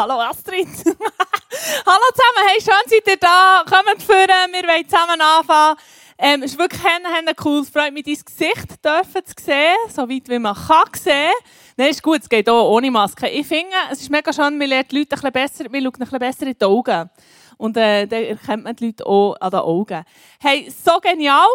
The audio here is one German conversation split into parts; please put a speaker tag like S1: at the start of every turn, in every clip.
S1: Hallo Astrid. Hallo zusammen, hey, schön seid ihr da. Kommt führen, wir wollen zusammen anfangen. Ähm, ist wirklich ein cool. Es freut mich, dein Gesicht dürfen zu sehen, so weit wie man kann sehen. Nein, ist gut, es geht auch ohne Maske. Ich finde, es ist mega schön, man lernt die Leute ein bisschen besser, man schaut ein bisschen besser in die Augen. Und äh, dann erkennt man die Leute auch an den Augen. Hey, so genial.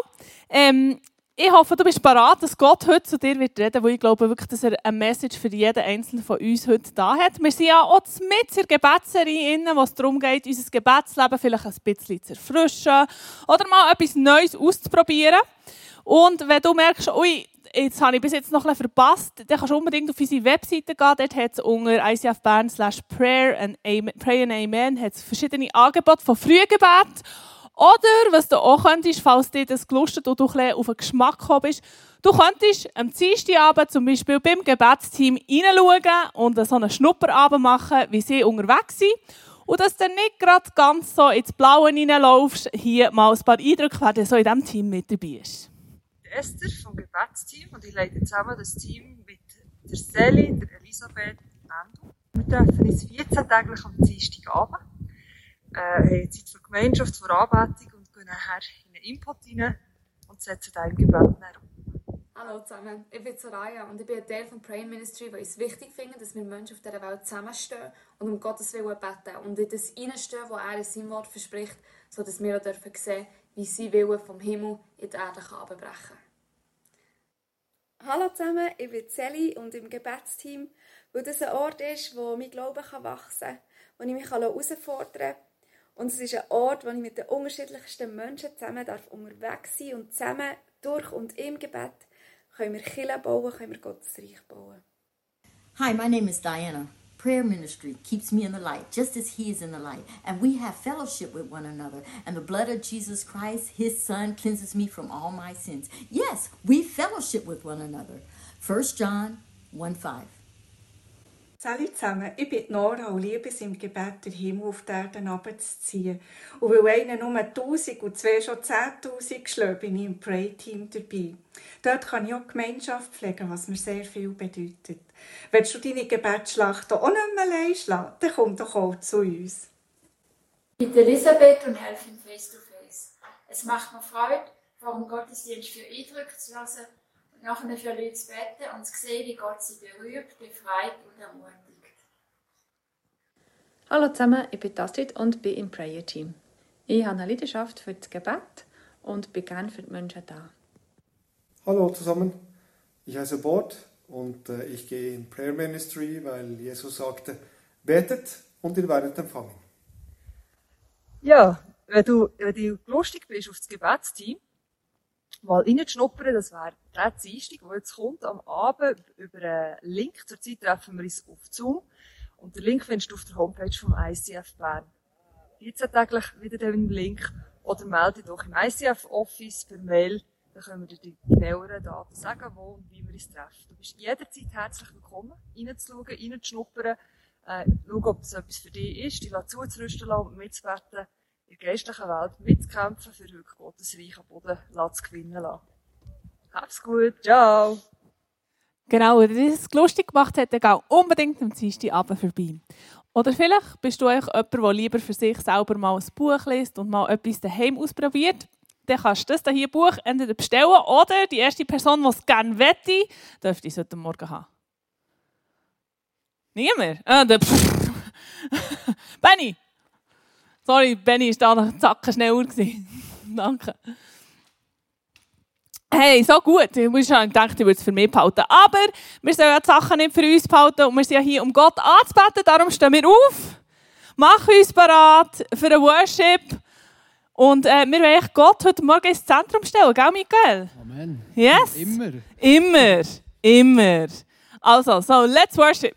S1: Ähm, ich hoffe, du bist bereit, dass Gott heute zu dir wird reden, weil ich glaube wirklich, dass er eine Message für jeden Einzelnen von uns heute da hat. Wir sind ja auch mit in der Gebetsserie, wo es darum geht, unser Gebetsleben vielleicht ein bisschen zu erfrischen oder mal etwas Neues auszuprobieren. Und wenn du merkst, ui, jetzt habe ich bis jetzt noch bisschen verpasst, dann kannst du unbedingt auf unsere Webseite gehen. Dort hat es unter icfbern slash prayer and amen, pray and amen verschiedene Angebote von Frühgebet oder, was du auch könntest, falls dir das gelustet und du ein auf den Geschmack gekommen bist, du könntest am Dienstagabend zum Beispiel beim Gebetsteam reinschauen und so einen Schnupperabend machen, wie sie unterwegs sind. Und dass du nicht gerade ganz so ins Blaue reinlaufst, hier mal ein paar Eindrücke, wer so in diesem Team mit dabei ist.
S2: Esther vom Gebetsteam und ich leite zusammen das Team mit der Sally, der Elisabeth und Ando. Wir treffen uns 14 täglich am Dienstagabend äh, haben Zeit für Gemeinschaft, für Anbetung und gehen nachher in einen Input rein und setzen da im Gebet um.
S3: Hallo zusammen, ich bin Soraya und ich bin ein Teil des Praying Ministry, weil ich es wichtig finde, dass wir Menschen auf dieser Welt zusammenstehen und um Gottes Willen beten und in das hineinstehen, was er in seinem Wort verspricht, sodass wir auch dürfen sehen, wie sein Wille vom Himmel in die Erde kann brechen
S4: Hallo zusammen, ich bin Sally und im Gebetsteam, weil das ein Ort ist, wo mein Glaube wachsen kann, wo ich mich herausfordern kann und es ist ein Ort, wo ich mit den unterschiedlichsten Menschen zusammen darf unterwegs sein und zusammen durch und im Gebet können wir Kirche bauen, können wir Gottes Reich bauen.
S5: Hi, my name is Diana. Prayer ministry keeps me in the light, just as He is in the light. And we have fellowship with one another. And the blood of Jesus Christ, His Son, cleanses me from all my sins. Yes, we fellowship with one another. 1 John 1 5.
S6: Salut zusammen, ich bin Nora und liebe es im Gebet, den Himmel auf die Erde runterzuziehen. Und weil einer nur 1000 und zwei schon 10.000 schlägt, bin ich im Pray-Team dabei. Dort kann ich auch Gemeinschaft pflegen, was mir sehr viel bedeutet. Wenn du deine Gebetsschlacht auch nicht mehr allein schlagen, dann komm doch auch zu uns.
S7: Ich bin Elisabeth und helfe im Face-to-Face. Es macht mir Freude, dem Gottesdienst für Eindrücke zu hören nachher für Leute zu beten und zu sehen, wie Gott sie berührt, befreit und ermutigt.
S8: Hallo zusammen, ich bin Astrid und bin im Prayer Team. Ich habe eine Leidenschaft für das Gebet und bin gerne für die Menschen da.
S9: Hallo zusammen, ich heiße Bord und äh, ich gehe in Prayer Ministry, weil Jesus sagte, betet und ihr werdet empfangen.
S2: Ja, wenn du, wenn du lustig bist auf das Gebetsteam, mal reinzuschnuppern. Das wäre der Dienstag, der jetzt kommt, am Abend über einen Link. Zurzeit treffen wir uns auf Zoom. Und den Link findest du auf der Homepage vom ICF Bern. 14 täglich wieder den Link. Oder melde dich doch im ICF Office per Mail. Dann können wir dir die genaueren Daten sagen, wo und wie wir uns treffen. Du bist jederzeit herzlich willkommen, reinzuschauen, reinzuschnuppern, äh, schauen, ob das etwas für dich ist, dich zuzurüsten lassen und mitzubeten in der geistlichen Welt mitzukämpfen, für wirklich Gottes Reich am Boden zu gewinnen lassen. Hab's gut, ciao!
S1: Genau, wenn ihr das lustig gemacht hat, dann geh unbedingt am Dienstagabend vorbei. Oder vielleicht bist du eigentlich jemand, der lieber für sich selber mal ein Buch liest und mal etwas daheim ausprobiert. Dann kannst du das hier Buch entweder bestellen oder die erste Person, die es gerne wette, dürfte es heute Morgen haben. Niemand? Ah, der Benny! Sorry, Benny war da noch zacken schneller. Danke. Hey, so gut. Ich muss schon gedacht, ich würde es für mich behalten. Aber wir sollen ja die Sachen nicht für uns behalten und wir sind ja hier, um Gott anzubeten. Darum stehen wir auf, machen uns bereit für den Worship. Und äh, wir wollen Gott heute Morgen ins Zentrum stellen, gell, Michael?
S10: Amen.
S1: Yes?
S10: Immer.
S1: Immer. Immer. Also, so, let's worship.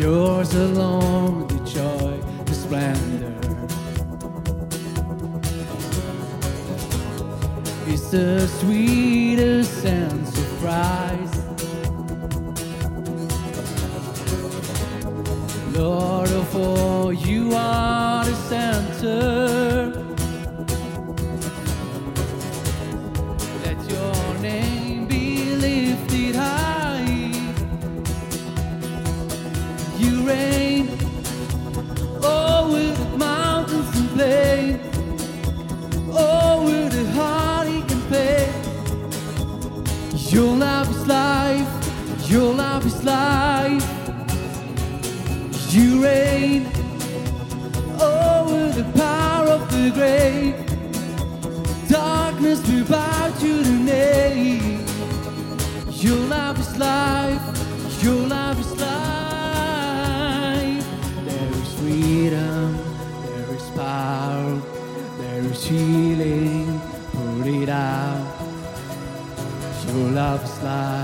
S10: Yours alone the joy, the splendor. It's the sweetest of Christ. Lord of all, you are the center. Your love is life. You reign over the power of the grave. Darkness will bow to the name. Your love is life, your love is life. There is freedom, there is power, there is healing. Put it out. Your love is life.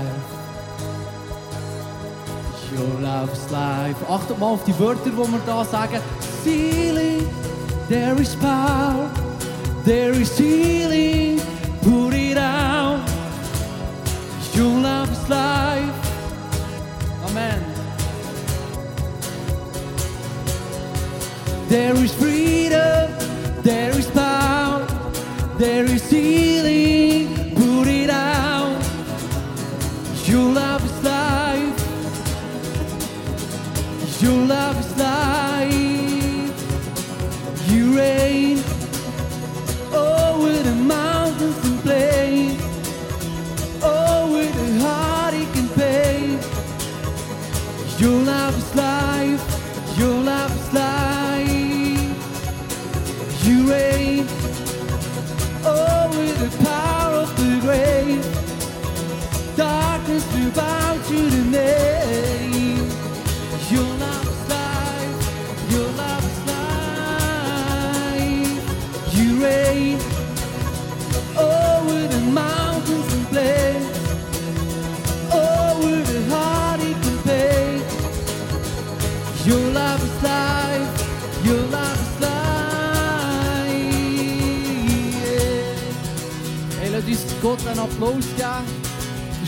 S10: Is life. Achtet mal auf die Wörter, die wir da sagen. Healing, there is power, there is healing. Put it out. Your love is life. Amen. There is freedom, there is power, there is healing.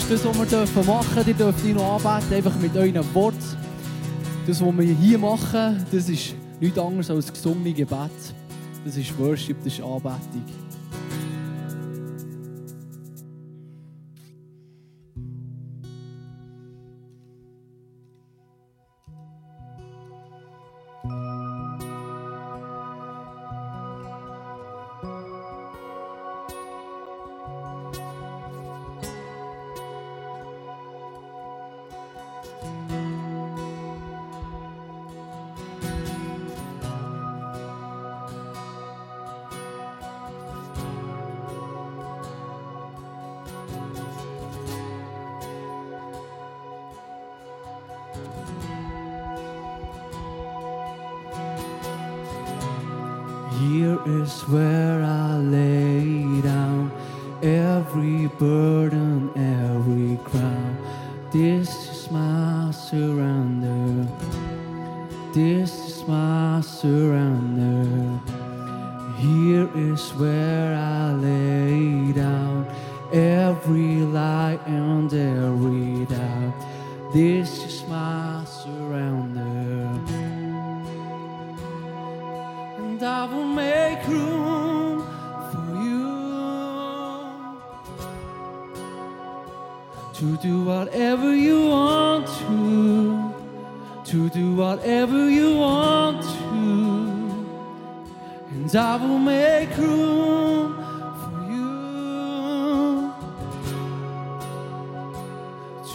S10: Das was wir dürfen machen. Ihr dürft ihn noch anbeten, einfach mit euren Worten. Das, was wir hier machen, das ist nichts anderes als gesungene Gebet. Das ist Worship, das ist Anbetung. Is where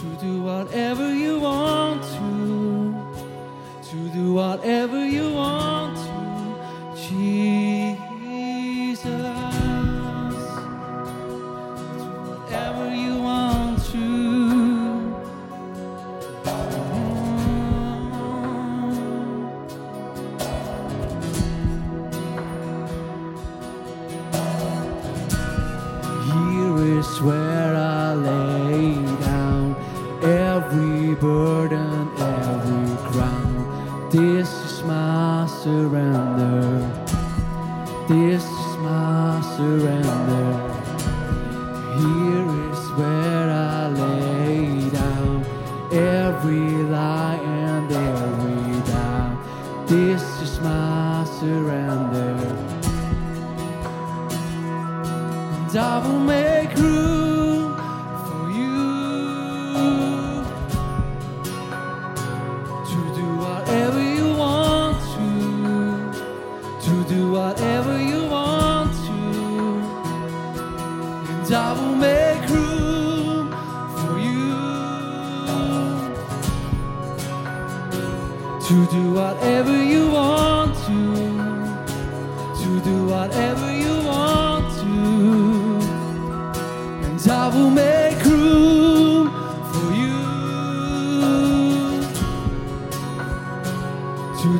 S10: to do whatever you want to, to do whatever you want.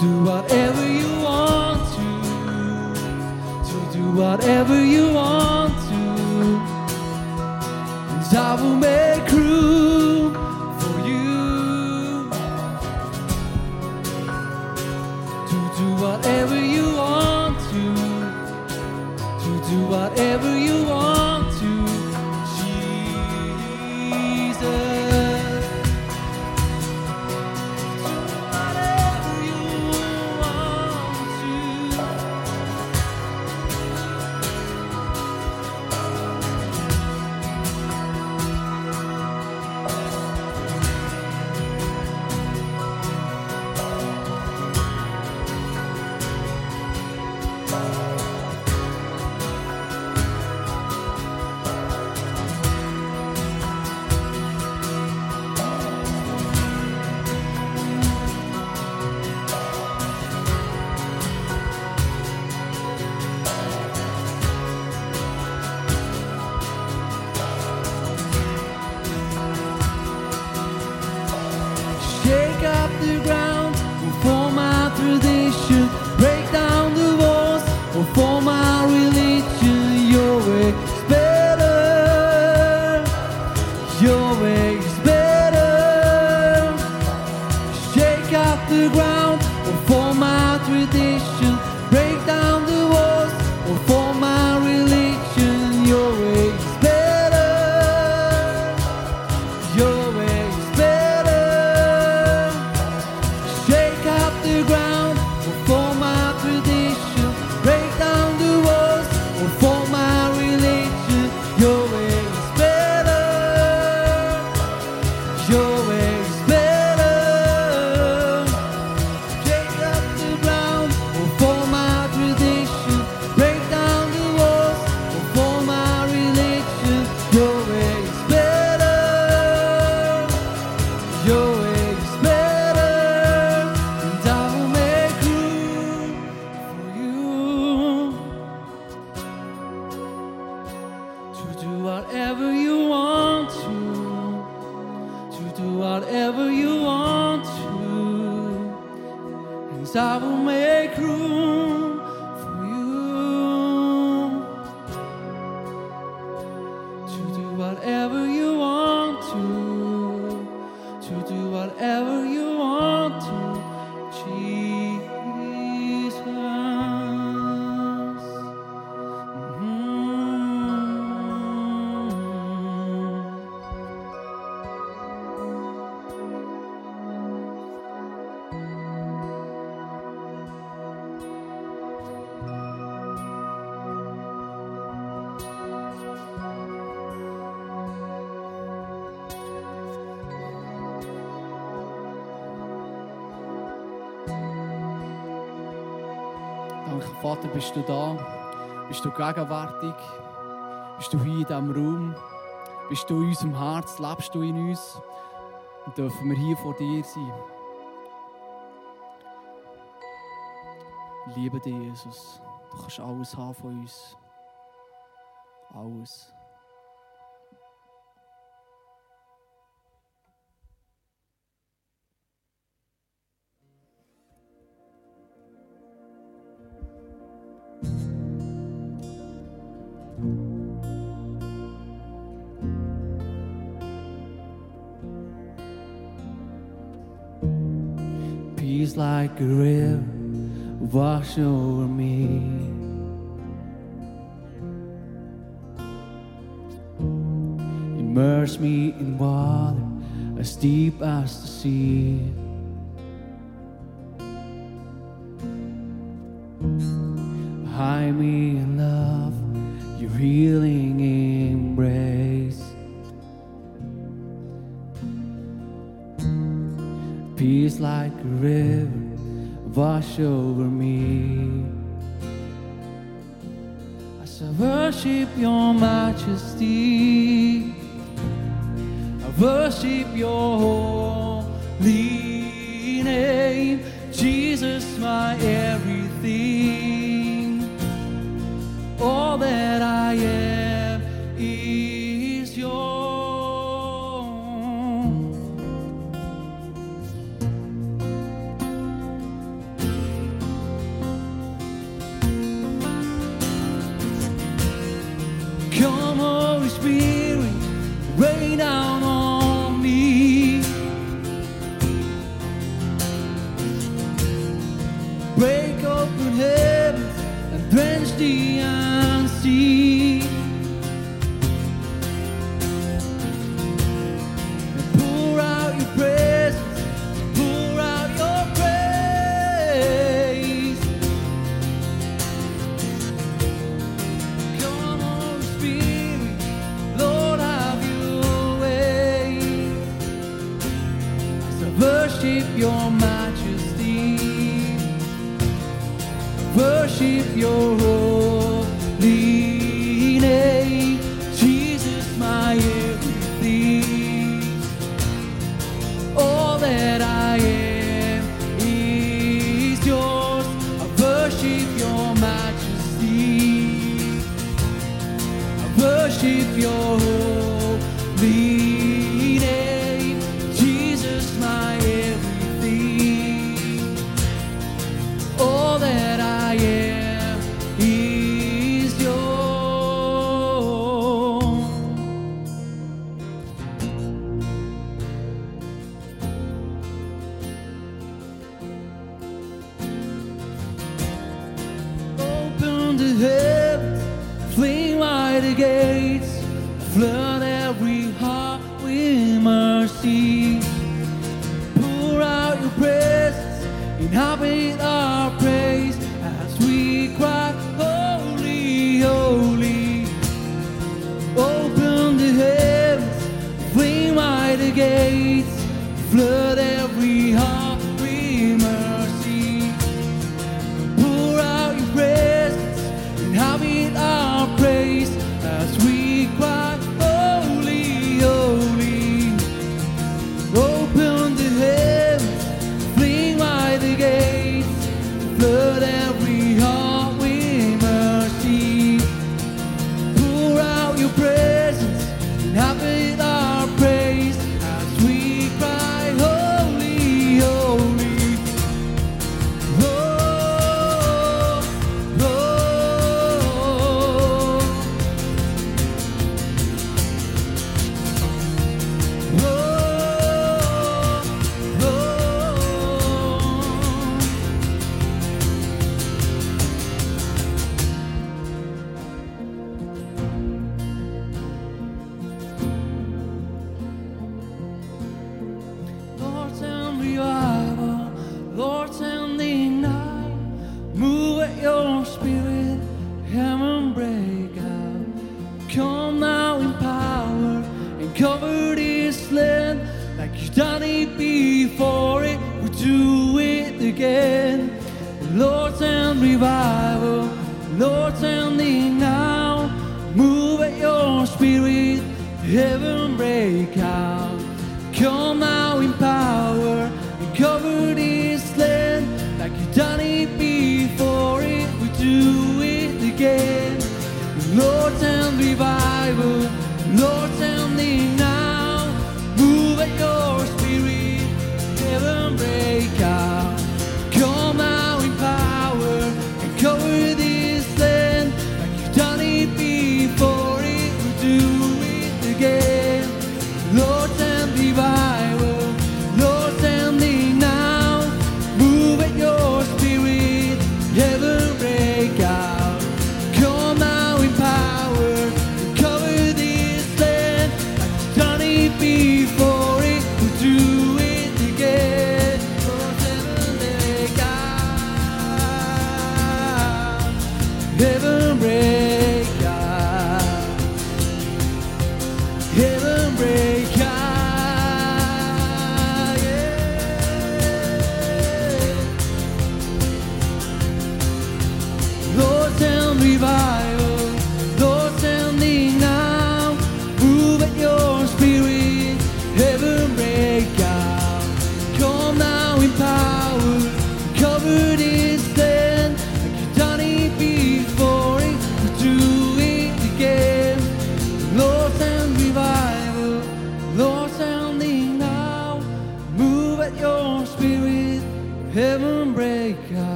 S10: do whatever you want to, to do whatever you want to, and I will make. the ground for my tradition. Vater, bist du da? Bist du gegenwärtig? Bist du hier in diesem Raum? Bist du in unserem Herz? Lebst du in uns? Und dürfen wir hier vor dir sein? Liebe dich, Jesus. Du kannst alles haben von uns. Alles. like a river wash over me. Immerse me in water as deep as the sea. Hide me in love, your healing embrace. Peace like a river wash over me. I shall worship your majesty. I worship your holy name, Jesus, my everything. All that I am.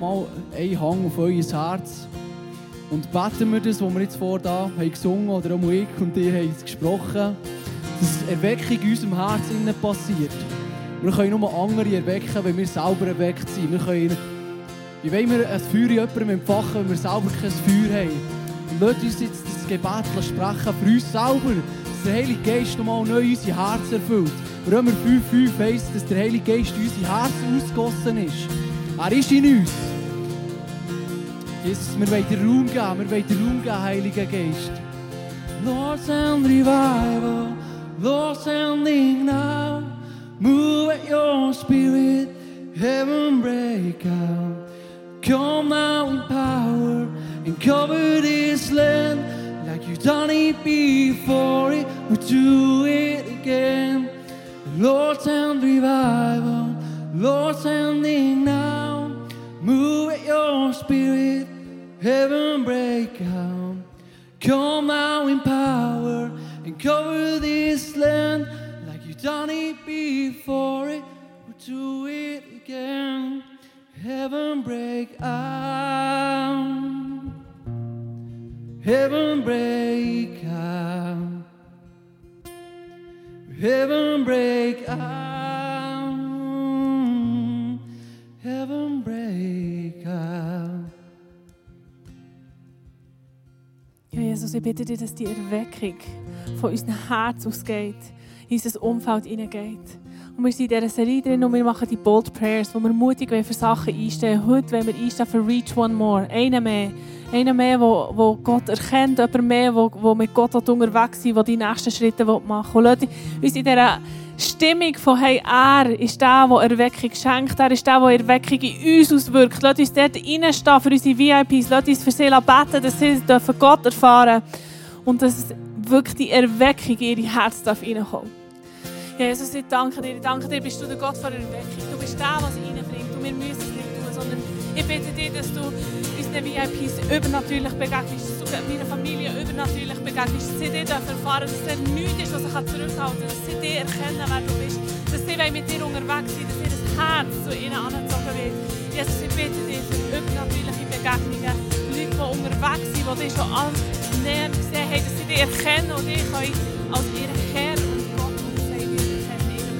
S11: Mal einen Hang auf euer Herz und beten wir das, was wir jetzt vor da haben gesungen oder auch ich und ihr habt es gesprochen, dass Erweckung in unserem Herz innen passiert. Wir können nur andere erwecken, wenn wir selber erweckt sind. Wir können, wie wollen wir ein Feuer in jemandem entfachen, wenn wir selber kein Feuer haben? Und lasst uns jetzt das Gebet sprechen für uns selber, dass der Heilige Geist nochmal neu unser Herz erfüllt. Römer 5,5 heisst, dass der Heilige Geist in unser Herz ausgegossen ist. Er ist in uns. Jesus, wir wollen dir Raum geben, wir wollen dir Raum geben, Heiliger Geist.
S10: Lord, send revival. Lord, sending now. Move at your spirit. Heaven break out. Come now in power and cover this land like you've done it before. It will do it again. Lord, send revival. Lord, sending now. Move at your spirit. Heaven break out. Come now in power and cover this land like you've done it before. It will do it again. Heaven break out. Heaven break out. Heaven break out.
S1: Jesus, ich bitte dir, dass die Erweckung von unserem Herz ausgeht, in unser Umfeld hineingeht. Und wir sind in dieser Serie drin und wir machen die Bold Prayers, wo wir mutig für Sachen einstehen. Heute wollen wir einstehen für Reach One More. Einen mehr. Einen mehr, wo, wo Gott erkennt, jemand mehr, wo, wo mit Gott unterwegs ist, der die nächsten Schritte machen will. Und uns in dieser Stimmung von hey, er ist der, der Erweckung schenkt, er ist der, der Erweckung in uns auswirkt. Lass uns dort reinstehen für unsere VIPs, lass uns für sie beten, dass sie dürfen Gott erfahren und dass wirklich die Erweckung in ihr Herz reinkommen Jesus, ich danke dir, ich danke dir, bist du der Gott von Erweckung. Du bist der, was reinbringt und wir müssen es nicht tun, sondern ich bitte dich, dass du unseren VIPs übernatürlich begegnest, dass du meiner Familie übernatürlich begegnest, dass sie dir erfahren dass es nichts ist, was sie zurückhalten kann, dass sie dir erkennen, wer du bist, dass sie mit dir unterwegs sind, dass ihr Herz zu ihnen angezogen wird. Jesus, ich bitte dich für übernatürliche Begegnungen, Leute, die unterwegs sind, die dich schon als näher gesehen haben, dass sie dich erkennen und dich als ihr Herr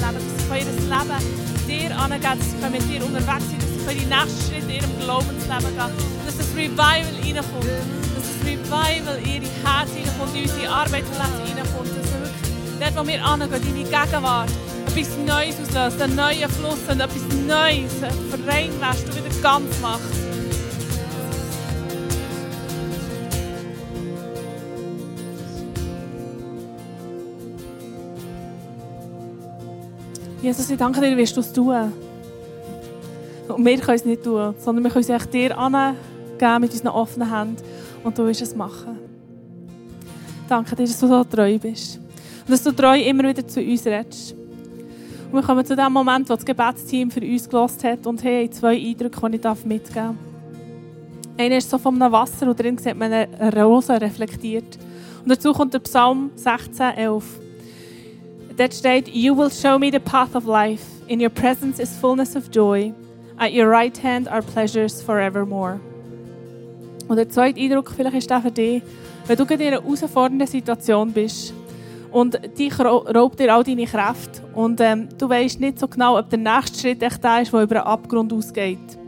S1: Leben, dass sie ihr Leben dir angeben, dass sie mit dir unterwegs sind, dass sie die nächsten Schritte in ihrem Glaubensleben gehen, dass das Revival reinkommt, dass das Revival in ihre Herzen reinkommt, in unsere Arbeitsplätze reinkommt, dass wir wirklich dort, wo wir angehen, in die Gegenwart, etwas Neues auslöst, einen neuen Fluss und etwas Neues vereint lässt und wieder ganz macht. Jesus, ich danke dir, wirst du es tun. Und wir können es nicht tun, sondern wir können es dir angeben mit unseren offenen Händen und du wirst es machen. Danke dir, dass du so treu bist. Und dass du treu immer wieder zu uns redest. Und wir kommen zu dem Moment, wo das Gebetsteam für uns gelost hat und haben zwei Eindrücke, die ich mitgeben darf. Einer ist so von einem Wasser und drin sieht man eine Rose reflektiert. Und dazu kommt der Psalm 16, 11. Dort steht, You will show me the path of life. In your presence is fullness of joy. At your right hand are pleasures forevermore. Und der zweite Eindruck vielleicht ist der für dich, wenn du in einer herausfordernden Situation bist und dich raubt dir all deine Kräfte und ähm, du weißt nicht so genau, ob der nächste Schritt echt der ist, der über einen Abgrund ausgeht.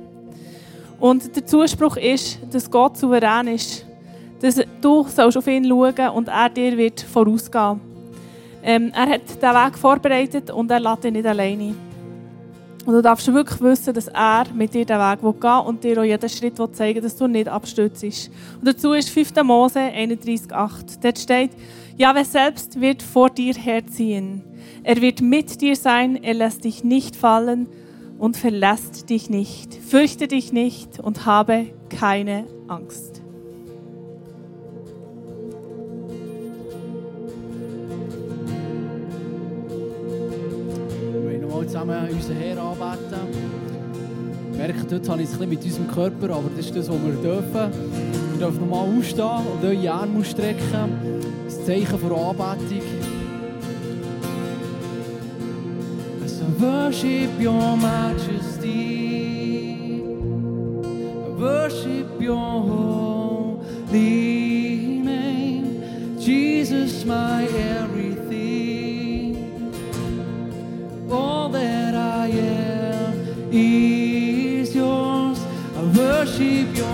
S1: Und der Zuspruch ist, dass Gott souverän ist, dass du sollst auf ihn schauen und er dir wird vorausgehen. Ähm, er hat den Weg vorbereitet und er lässt dich nicht alleine. Und du darfst wirklich wissen, dass er mit dir den Weg gehen und dir auch jeden Schritt zeigen will, dass du nicht abstürzt. Und dazu ist 5. Mose 31,8. Dort steht, Jahwe selbst wird vor dir herziehen. Er wird mit dir sein, er lässt dich nicht fallen und verlässt dich nicht. Fürchte dich nicht und habe keine Angst.
S10: Mal zusammen unseren Herr anbeten. Ich merke, dort habe ich es ein bisschen mit unserem Körper, aber das ist das, was wir dürfen. Wir dürfen nochmal aufstehen und eure Arme ausstrecken. Das Zeichen für Anbetung. So worship your majesty. Worship your holy name. Jesus, my everything. Worship your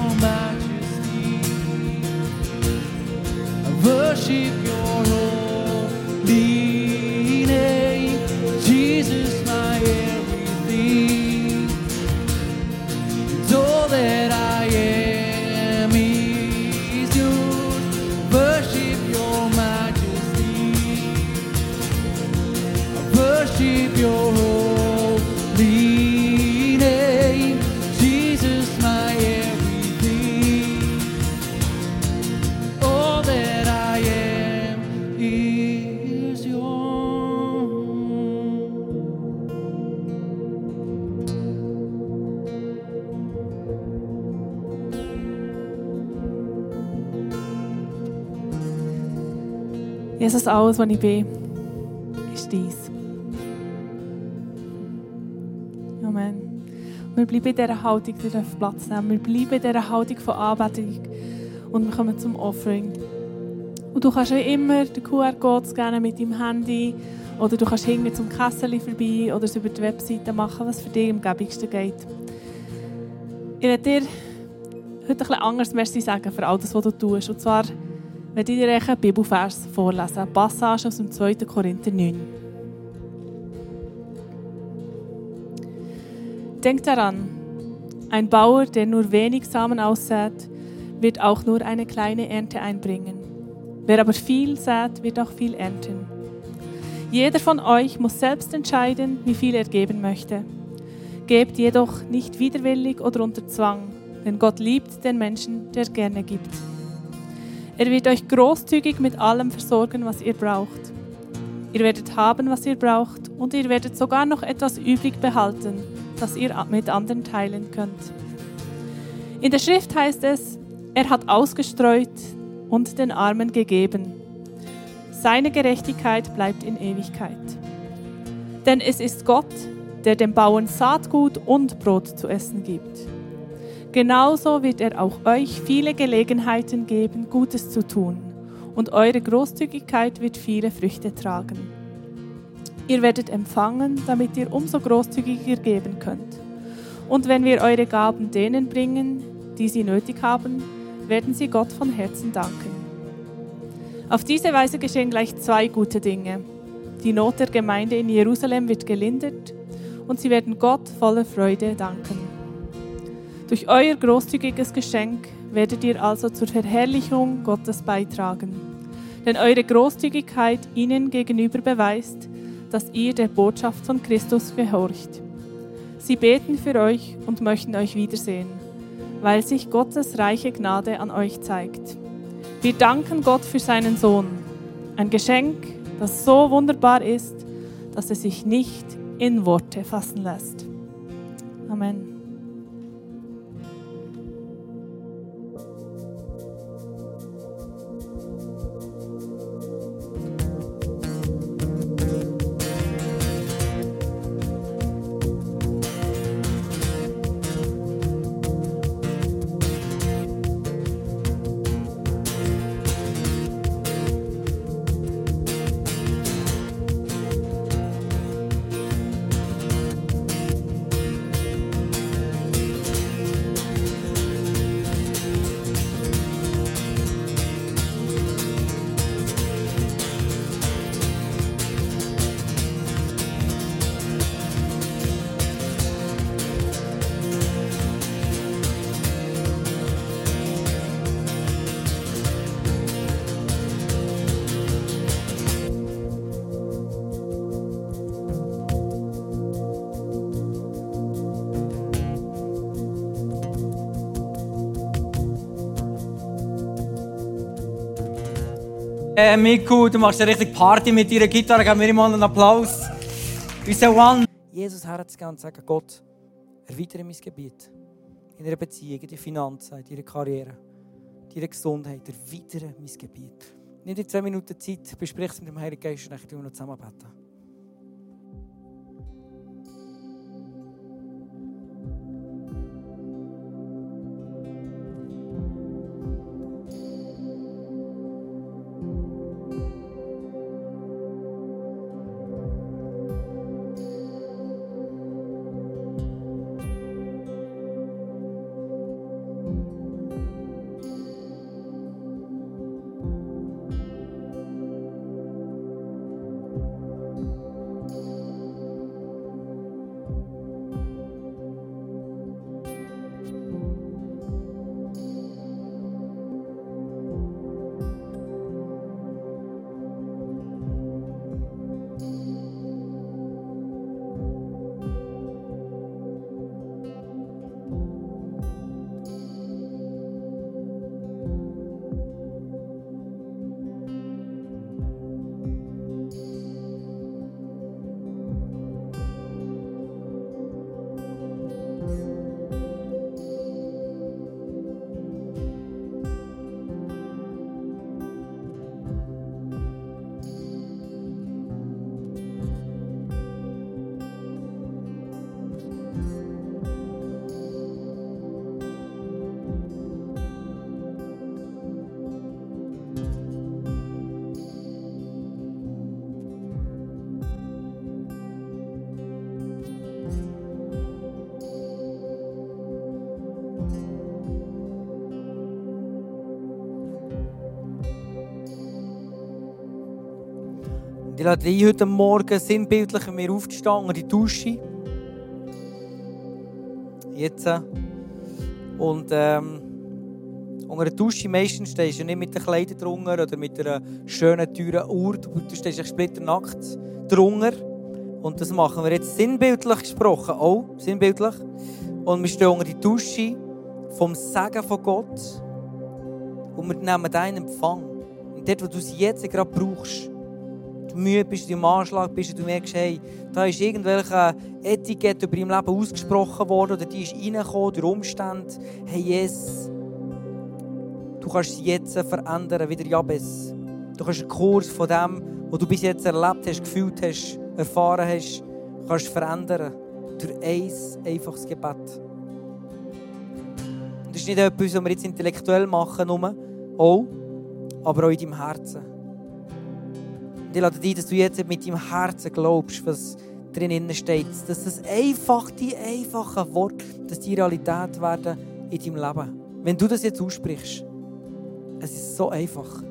S1: Alles, was ich bin, ist dies. Amen. Wir bleiben in dieser Haltung, wir dürfen Platz nehmen. Wir bleiben in dieser Haltung von Anbetung. Und wir kommen zum Offering. Und du kannst wie immer den QR-Code scannen mit deinem Handy. Oder du kannst hinten zum Kessel vorbei oder es über die Webseite machen, was für dich am gäbigsten geht. Ich werde dir heute ein bisschen anders Merci sagen für all das, was du tust. Und zwar werde ich dir einen Bibelvers vorlesen. Eine Passage aus dem 2. Korinther 9. Denkt daran, ein Bauer, der nur wenig Samen aussät, wird auch nur eine kleine Ernte einbringen. Wer aber viel sät, wird auch viel ernten. Jeder von euch muss selbst entscheiden, wie viel er geben möchte. Gebt jedoch nicht widerwillig oder unter Zwang, denn Gott liebt den Menschen, der gerne gibt. Er wird euch großzügig mit allem versorgen, was ihr braucht. Ihr werdet haben, was ihr braucht, und ihr werdet sogar noch etwas übrig behalten, das ihr mit anderen teilen könnt. In der Schrift heißt es, er hat ausgestreut und den Armen gegeben. Seine Gerechtigkeit bleibt in Ewigkeit. Denn es ist Gott, der dem Bauern Saatgut und Brot zu essen gibt. Genauso wird er auch euch viele Gelegenheiten geben, Gutes zu tun, und eure Großzügigkeit wird viele Früchte tragen. Ihr werdet empfangen, damit ihr umso großzügiger geben könnt. Und wenn wir eure Gaben denen bringen, die sie nötig haben, werden sie Gott von Herzen danken. Auf diese Weise geschehen gleich zwei gute Dinge. Die Not der Gemeinde in Jerusalem wird gelindert und sie werden Gott voller Freude danken. Durch euer großzügiges Geschenk werdet ihr also zur Verherrlichung Gottes beitragen. Denn eure Großzügigkeit ihnen gegenüber beweist, dass ihr der Botschaft von Christus gehorcht. Sie beten für euch und möchten euch wiedersehen, weil sich Gottes reiche Gnade an euch zeigt. Wir danken Gott für seinen Sohn, ein Geschenk, das so wunderbar ist, dass es sich nicht in Worte fassen lässt. Amen.
S12: Äh, Miku, du machst eine richtig Party mit deiner Gitarre. Gib mir mal einen Applaus. Unser One. Jesus herzugehen und sagen, Gott, erweitere mein Gebiet. In einer Beziehung, in der Finanzen, in deiner Karriere, in deiner Gesundheit. Erweitere mein Gebiet. Nimm dir zwei Minuten Zeit, besprich es mit dem Heiligen Geist und dann tun wir noch zusammen beten. Und ich lade dich heute Morgen sinnbildlich mir aufzustehen und die Dusche. Jetzt. Und ähm, unter der Dusche meistens stehst du nicht mit den Kleidern drunter oder mit einer schönen, teuren Uhr. Du stehst splitternackt drunter. Und das machen wir jetzt sinnbildlich gesprochen. Auch sinnbildlich. Und wir stehen unter die Dusche vom Segen von Gott. Und wir nehmen deinen Empfang. Und dort, wo du es jetzt gerade brauchst, müde bist, im Anschlag bist und du merkst, hey, da ist irgendwelche Etikett über dein Leben ausgesprochen worden oder die ist reingekommen durch Umstände. Hey, yes, du kannst es jetzt verändern, wie der Jabez. Du kannst einen Kurs von dem, was du bis jetzt erlebt hast, gefühlt hast, erfahren hast, kannst verändern. Durch ein einfaches Gebet. Das ist nicht etwas, was wir jetzt intellektuell machen, nur, auch, aber auch in deinem Herzen. Ich lade dich, dass du jetzt mit deinem Herzen glaubst, was drin steht. Dass das einfach, die einfachen Worte, dass die Realität werden in deinem Leben. Wenn du das jetzt aussprichst, es ist so einfach.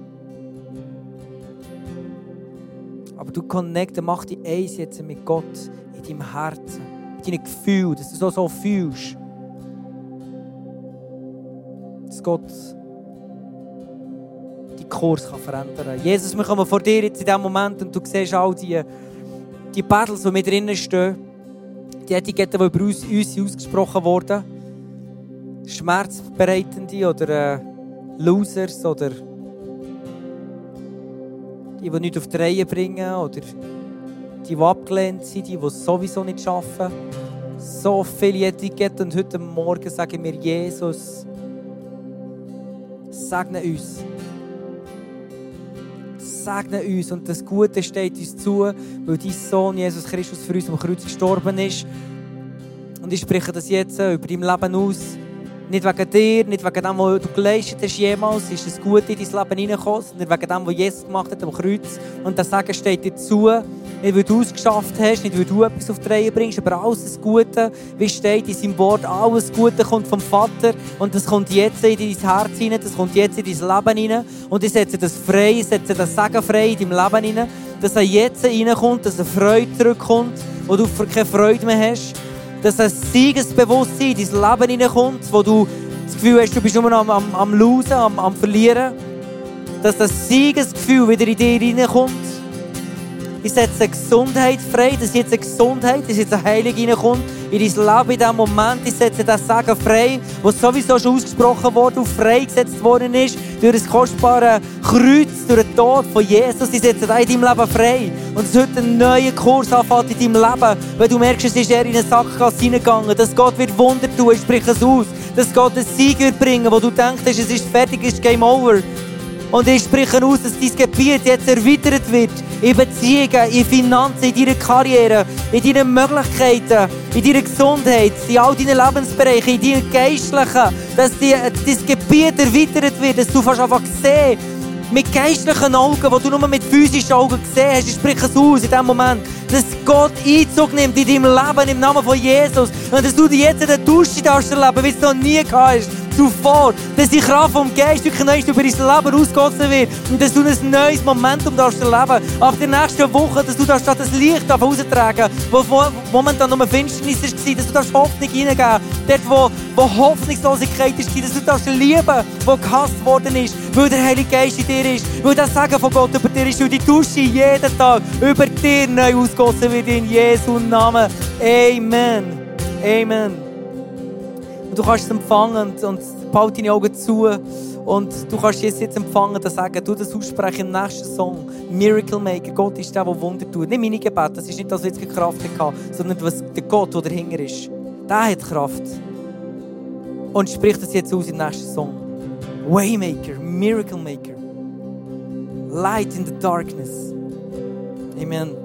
S12: Aber du connecte, mach die eins jetzt mit Gott in deinem Herzen, mit deinen Gefühlen, dass du so, so fühlst. Dass Gott Kurs kann verändern kann. Jesus, wir kommen vor dir jetzt in diesem Moment und du siehst all die, die Battles, die mit drinnen stehen, die Etiketten, die über uns, uns ausgesprochen wurden, Schmerzbereitende oder äh, Losers oder die, die nichts auf die Reihe bringen oder die, die abgelehnt sind, die, die es sowieso nicht schaffen. So viele Etiketten und heute Morgen sagen wir Jesus, segne uns. Segne uns und das Gute steht uns zu, weil dein Sohn Jesus Christus für uns am Kreuz gestorben ist. Und ich spreche das jetzt über dein Leben aus. Nicht wegen dir, nicht wegen dem, was du geleistet hast jemals, ist das Gute in dein Leben hineingekommen, sondern wegen dem, was Jesus gemacht hat am Kreuz. Und das Sagen steht dir zu. Nicht, weil du es geschafft hast, nicht, weil du etwas auf die Reihe bringst, aber alles das Gute, wie steht in seinem Wort, alles Gute kommt vom Vater und das kommt jetzt in dein Herz hinein, das kommt jetzt in dein Leben hinein und ich setze das frei, setze das Segen frei in deinem Leben hinein, dass er jetzt reinkommt, dass eine Freude zurückkommt, wo du keine Freude mehr hast, dass ein Siegesbewusstsein in dein Leben hineinkommt, wo du das Gefühl hast, du bist nur am, am, am Losen, am, am Verlieren, dass das Siegesgefühl wieder in dir hineinkommt, ich setze Gesundheit frei, dass jetzt eine Gesundheit, dass jetzt eine Heilung reinkommt in dein Leben in diesem Moment. Ich setze das Sagen frei, was sowieso schon ausgesprochen wurde und freigesetzt worden ist durch das kostbare Kreuz, durch den Tod von Jesus. Ich setze das in deinem Leben frei. Und es heute einen neuen Kurs anfängt in deinem Leben, weil du merkst, es ist eher in eine Sackgasse hineingegangen, dass Gott wird Wunder tun, ich spreche es aus, dass Gott einen Sieg wird bringen, wo du denkst, es ist fertig, es ist Game Over. Und ich spreche aus, dass dein Gebiet jetzt erweitert wird. In Beziehungen, in Finanzen, in deiner Karriere, in deinen Möglichkeiten, in deiner Gesundheit, in all deinen Lebensbereichen, in deinen geistlichen, dass dein Gebiet erweitert wird, dass du fast einfach sehen mit geistlichen Augen, die du nur mit physischen Augen gesehen hast. Ich spreche es aus in dem Moment, dass Gott Einzug nimmt in deinem Leben im Namen von Jesus und dass du dir jetzt in der Dusche darfst erleben, wie es noch nie gehabt hast zuvor, dass die Kraft vom Geist wirklich neu über dein Leben ausgegossen wird und dass du ein neues Momentum darfst erleben Ab der nächsten Woche, dass du darfst das Licht raustragen wo momentan nur Finsternis war, dass du darfst Hoffnung hineingeben Dort, wo, wo Hoffnungslosigkeit ist, dass du darfst lieben, wo gehasst worden ist, weil der Heilige Geist in dir ist, weil das Segen von Gott über dir ist, weil die Dusche jeden Tag über dir neu ausgossen wird in Jesu Namen. Amen. Amen. Du kannst es empfangen und, und behalte deine Augen zu. Und du kannst es jetzt empfangen und sagen, du das aussprechen im nächsten Song. Miracle Maker, Gott ist der, der Wunder tut. Nicht meine Gebete, das ist nicht, dass du jetzt Kraft hatte, sondern was der Gott, der dahinter ist. Der hat Kraft. Und sprich das jetzt aus im nächsten Song. Waymaker, Miracle Maker. Light in the darkness. Amen.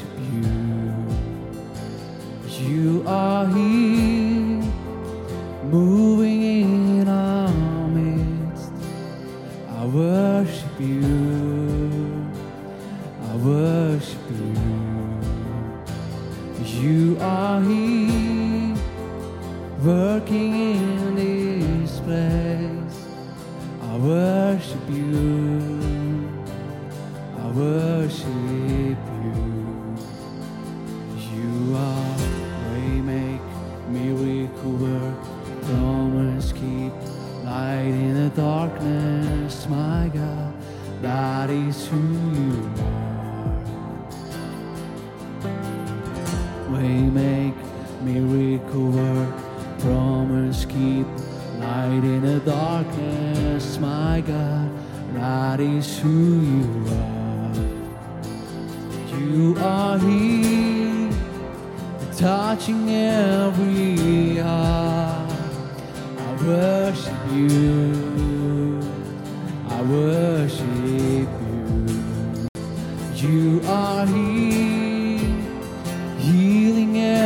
S10: feeling it.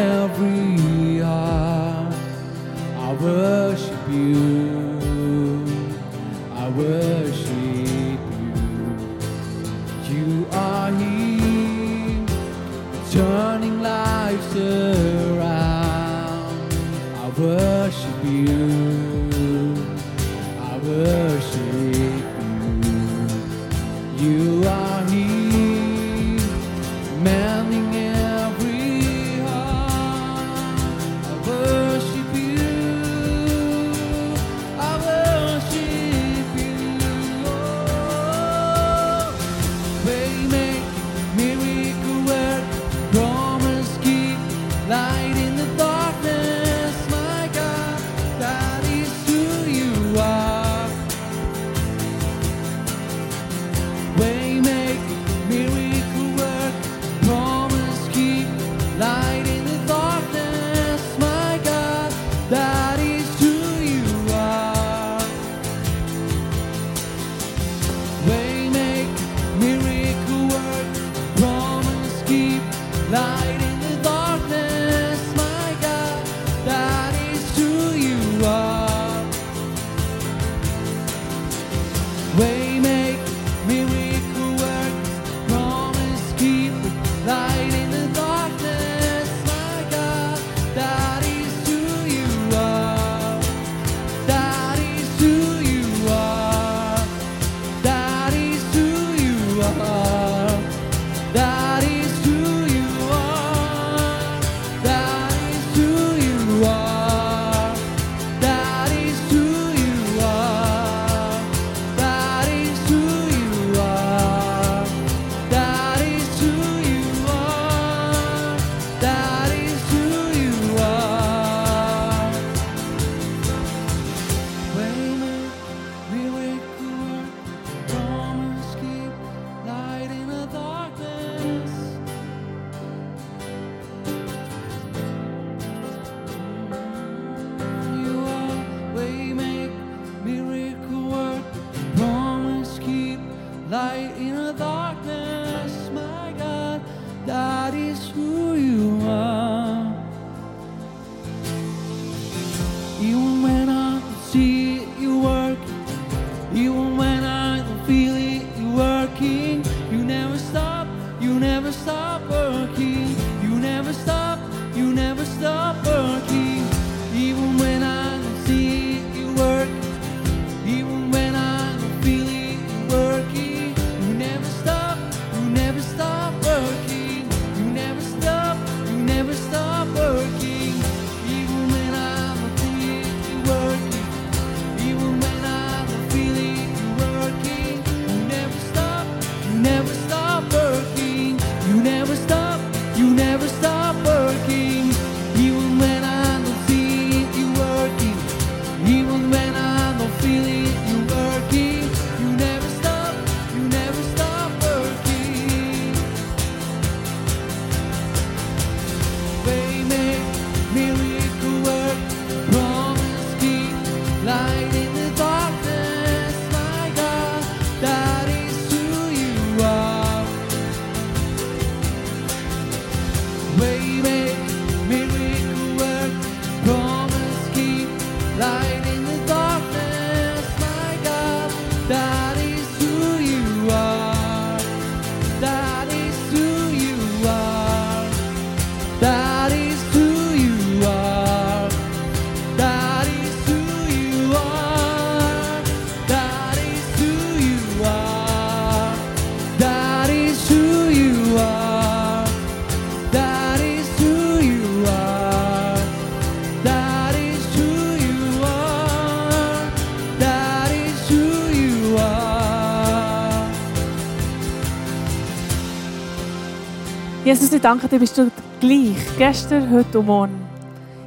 S1: Ich danke dir, bist du gleich. Gestern, heute und morgen.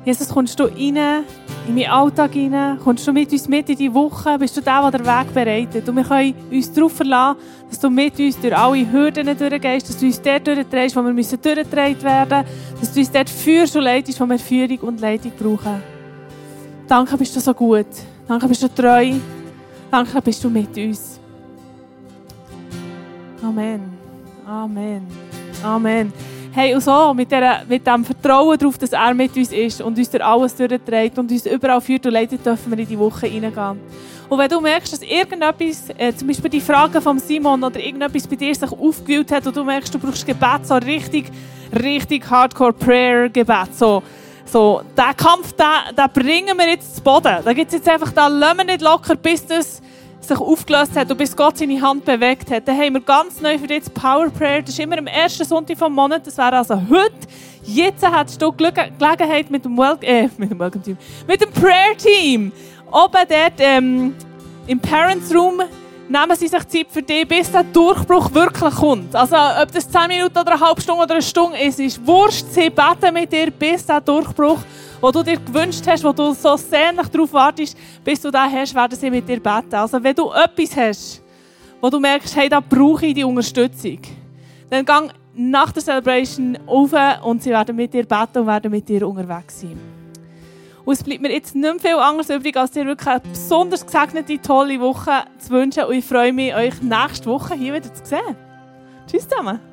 S1: Jesus, kommst du rein in meinen Alltag hinein? Kommst du mit uns mit in die Woche? Bist du der, der den Weg bereitet? Und wir können uns darauf verlassen, dass du mit uns durch alle Hürden durchgehst, dass du uns dort durchdrehst, wo wir müssen durchgedreht werden müssen, dass du uns dort führst und leitest, wo wir Führung und Leitung brauchen. Danke, bist du so gut. Danke, bist du treu. Danke, bist du mit uns. Amen. Amen. Amen. Hey, und so, mit, der, mit dem Vertrauen darauf, dass er mit uns ist und uns durch alles durchträgt und uns überall führt und leitet, dürfen wir in die Woche hineingehen. Und wenn du merkst, dass irgendetwas, äh, zum Beispiel die Frage von Simon oder irgendetwas bei dir sich aufgewühlt hat und du merkst, du brauchst Gebet, so richtig, richtig Hardcore-Prayer-Gebet, so, so, den Kampf, den, den bringen wir jetzt zu Boden. Da gibt es jetzt einfach, da lassen wir nicht locker, bis das sich aufgelöst hat und bis Gott seine Hand bewegt hat. Dann haben wir ganz neu für dich das Power Prayer. Das ist immer am ersten Sonntag vom Monat. Das wäre also heute. Jetzt hast du Gelegenheit mit dem, Wel äh, mit dem Welcome Team, mit dem Prayer Team. Oben dort ähm, im Parents Room nehmen sie sich Zeit für dich, bis der Durchbruch wirklich kommt. Also ob das 10 Minuten oder eine halbe Stunde oder eine Stunde ist, ist wurscht. Sie beten mit dir, bis der Durchbruch kommt wo du dir gewünscht hast, wo du so sehnlich darauf wartest, bis du da hast, werden sie mit dir beten. Also wenn du etwas hast, wo du merkst, hey, da brauche ich die Unterstützung, dann gang nach der Celebration auf und sie werden mit dir beten und werden mit dir unterwegs sein. Und es bleibt mir jetzt nicht mehr viel anderes übrig, als dir wirklich eine besonders gesegnete, tolle Woche zu wünschen. Und ich freue mich, euch nächste Woche hier wieder zu sehen. Tschüss zusammen.